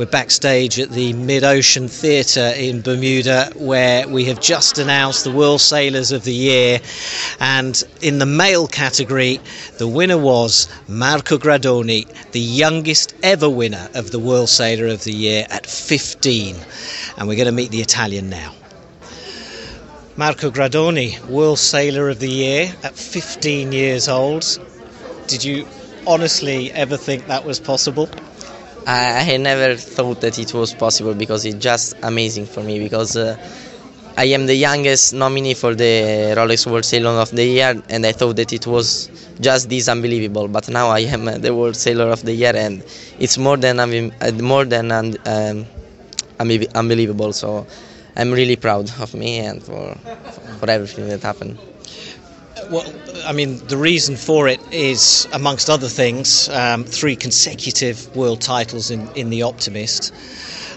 We're backstage at the Mid Ocean Theatre in Bermuda, where we have just announced the World Sailors of the Year. And in the male category, the winner was Marco Gradoni, the youngest ever winner of the World Sailor of the Year at 15. And we're going to meet the Italian now. Marco Gradoni, World Sailor of the Year at 15 years old. Did you honestly ever think that was possible? I, I never thought that it was possible because it's just amazing for me because uh, I am the youngest nominee for the Rolex World Sailor of the Year and I thought that it was just this unbelievable but now I am uh, the World Sailor of the Year and it's more than uh, more than um, unbelievable so I'm really proud of me and for for everything that happened. Well, I mean, the reason for it is, amongst other things, um, three consecutive world titles in, in the Optimist.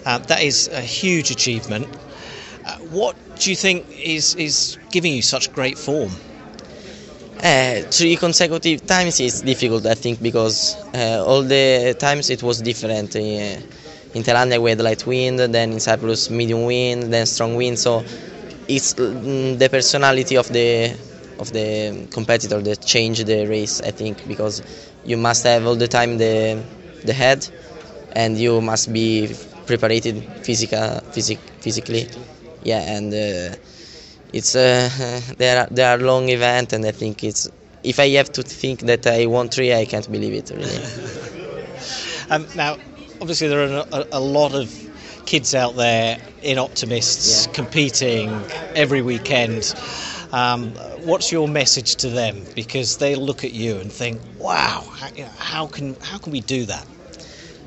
Uh, that is a huge achievement. Uh, what do you think is, is giving you such great form? Uh, three consecutive times is difficult, I think, because uh, all the times it was different. Uh, in Thailand, we had light wind, then in Cyprus, medium wind, then strong wind. So it's mm, the personality of the of the competitor that change the race. I think because you must have all the time the the head, and you must be prepared physical, physic, physically. Yeah, and uh, it's uh, there are there are long event, and I think it's if I have to think that I won three, I can't believe it really. um, now, obviously, there are a, a lot of kids out there in optimists yeah. competing every weekend. Um, what's your message to them? Because they look at you and think, "Wow, how, how can how can we do that?"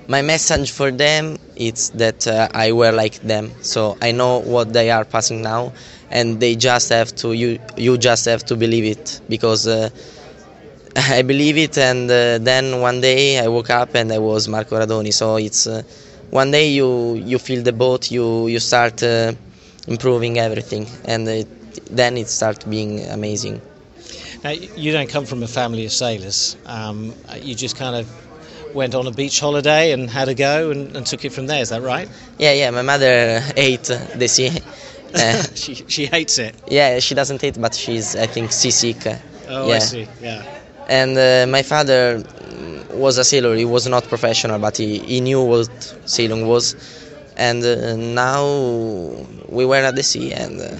My message for them is that uh, I were like them, so I know what they are passing now, and they just have to you you just have to believe it because. Uh, I believe it, and uh, then one day I woke up and I was Marco Gradoni. So it's uh, one day you you feel the boat, you you start uh, improving everything, and it, then it starts being amazing. Now, you don't come from a family of sailors. Um, you just kind of went on a beach holiday and had a go and, and, took it from there. Is that right? Yeah, yeah. My mother ate the sea. Uh, she she hates it. Yeah, she doesn't hate, but she's I think seasick. Oh, yeah. I see. Yeah. And uh, my father was a sailor. He was not professional, but he, he knew what sailing was. And uh, now we were at the sea, and uh,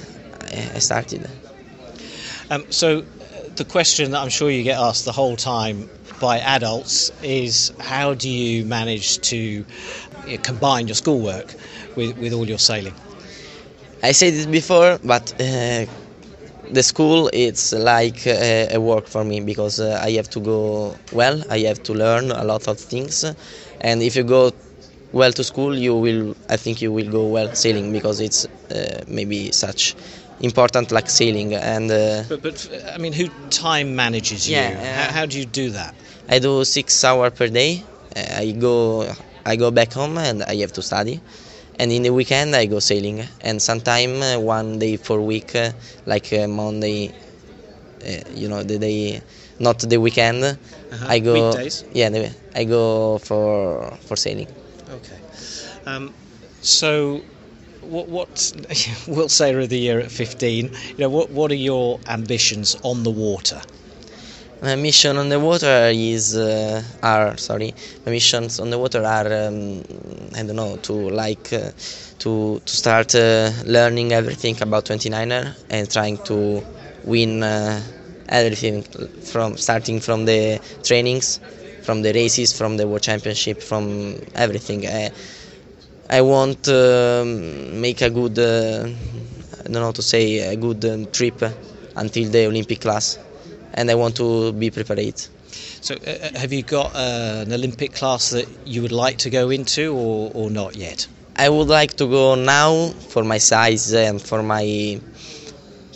I started. Um, so, the question that I'm sure you get asked the whole time by adults is how do you manage to combine your schoolwork with, with all your sailing? I said it before, but uh, the school it's like a, a, work for me because uh, I have to go well, I have to learn a lot of things, and if you go well to school, you will I think you will go well sailing because it's uh, maybe such important like sailing and uh, but, but I mean who time manages you? Yeah, how, how, do you do that? I do six hours per day. Uh, I go I go back home and I have to study. And in the weekend I go sailing. And sometime uh, one day for week uh, like uh, Monday uh, you know the day not the weekend uh-huh. I go Weekdays? yeah I go for for sailing okay. Um, so what, what World Sailor of the Year at 15 you know what what are your ambitions on the water? My mission on the water is uh, are sorry. My missions on the water are um, I don't know to like uh, to to start uh, learning everything about 29er and trying to win uh, everything from starting from the trainings from the races from the world championship from everything I, I want to um, make a good uh, I don't know how to say a good um, trip until the Olympic class and I want to be prepared. So, uh, uh, have you got uh, an Olympic class that you would like to go into, or, or not yet? I would like to go now for my size and for my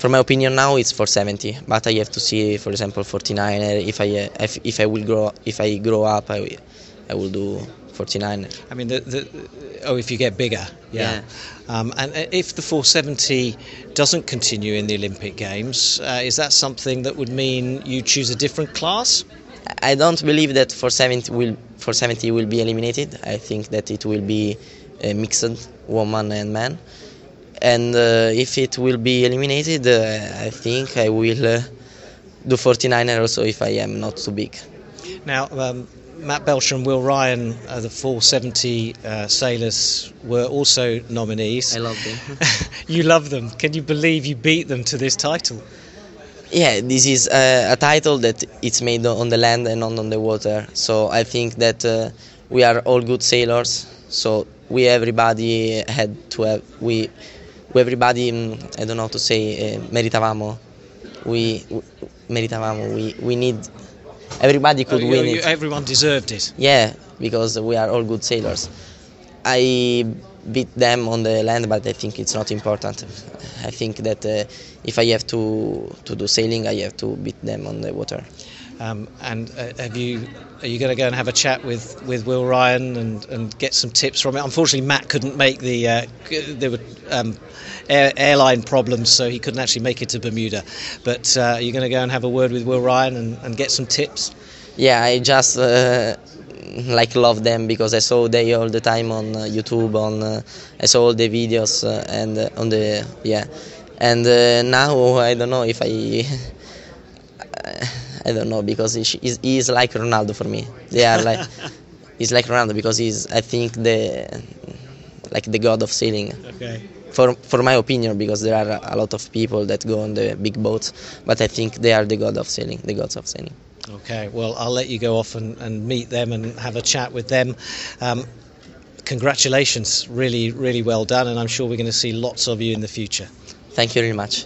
for my opinion now it's 470 but i have to see for example 49 if i if, if i will grow if i grow up i, I will do 49 i mean the, the oh if you get bigger yeah, yeah. Um, and if the 470 doesn't continue in the olympic games uh, is that something that would mean you choose a different class I don't believe that 470 will 470 will be eliminated. I think that it will be a mixed woman and man. And uh, if it will be eliminated, uh, I think I will uh, do 49er also if I am not too big. Now, um, Matt Belcher and Will Ryan, uh, the 470 uh, sailors, were also nominees. I love them. you love them. Can you believe you beat them to this title? Yeah, this is uh, a title that it's made on the land and not on the water. So I think that uh, we are all good sailors. So we everybody had to have we, we everybody mm, I don't know how to say uh, meritavamo. We, we meritavamo. We we need everybody could Oh, you- win you- it. Everyone deserved it. Yeah, because we are all good sailors. I beat them on the land, but I think it's not important. I think that uh, if I have to to do sailing, I have to beat them on the water. Um, and uh, have you? Are you going to go and have a chat with, with Will Ryan and, and get some tips from it? Unfortunately, Matt couldn't make the. Uh, there were um, air, airline problems, so he couldn't actually make it to Bermuda. But uh, are you going to go and have a word with Will Ryan and, and get some tips? Yeah, I just uh, like love them because I saw they all the time on uh, YouTube. On uh, I saw all the videos and on the yeah, and now I don't know if I. I don't know because he is he is like Ronaldo for me. They are like he's like Ronaldo because he's I think the like the god of sailing Okay. for for my opinion because there are a lot of people that go on the big boats but I think they are the god of sailing the gods of sailing. Okay, well, I'll let you go off and, and meet them and have a chat with them. Um, congratulations, really, really well done, and I'm sure we're going to see lots of you in the future. Thank you very much.